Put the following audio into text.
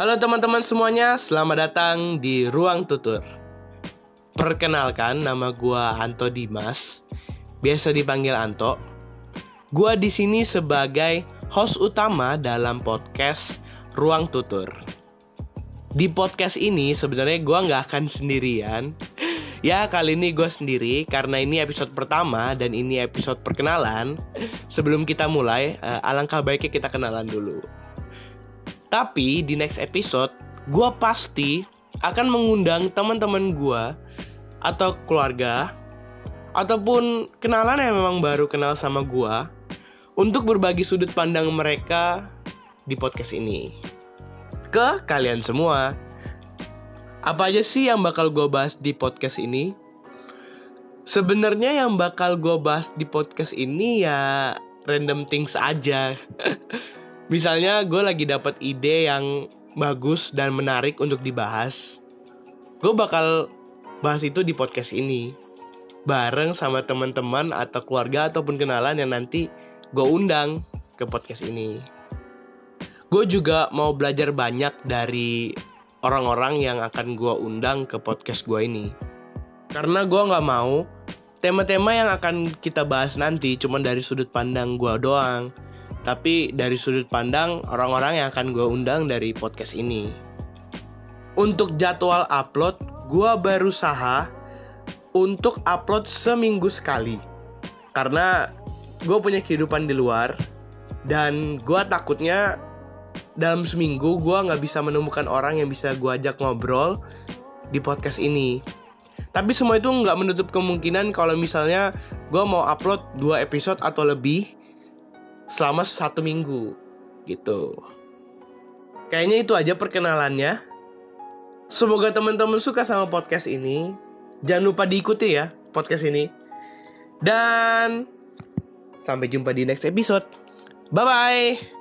Halo teman-teman semuanya, selamat datang di Ruang Tutur. Perkenalkan, nama gua Anto Dimas, biasa dipanggil Anto. Gua di sini sebagai host utama dalam podcast Ruang Tutur. Di podcast ini sebenarnya gua nggak akan sendirian. Ya kali ini gue sendiri karena ini episode pertama dan ini episode perkenalan. Sebelum kita mulai, eh, alangkah baiknya kita kenalan dulu. Tapi di next episode, gue pasti akan mengundang teman-teman gue atau keluarga ataupun kenalan yang memang baru kenal sama gue untuk berbagi sudut pandang mereka di podcast ini ke kalian semua. Apa aja sih yang bakal gue bahas di podcast ini? Sebenarnya yang bakal gue bahas di podcast ini ya random things aja. Misalnya gue lagi dapat ide yang bagus dan menarik untuk dibahas. Gue bakal bahas itu di podcast ini. Bareng sama teman-teman atau keluarga ataupun kenalan yang nanti gue undang ke podcast ini. Gue juga mau belajar banyak dari orang-orang yang akan gue undang ke podcast gue ini. Karena gue gak mau tema-tema yang akan kita bahas nanti cuma dari sudut pandang gue doang tapi dari sudut pandang orang-orang yang akan gue undang dari podcast ini. Untuk jadwal upload, gue berusaha untuk upload seminggu sekali. Karena gue punya kehidupan di luar dan gue takutnya dalam seminggu gue nggak bisa menemukan orang yang bisa gue ajak ngobrol di podcast ini. Tapi semua itu nggak menutup kemungkinan kalau misalnya gue mau upload dua episode atau lebih selama satu minggu gitu. Kayaknya itu aja perkenalannya. Semoga teman-teman suka sama podcast ini. Jangan lupa diikuti ya podcast ini. Dan sampai jumpa di next episode. Bye bye.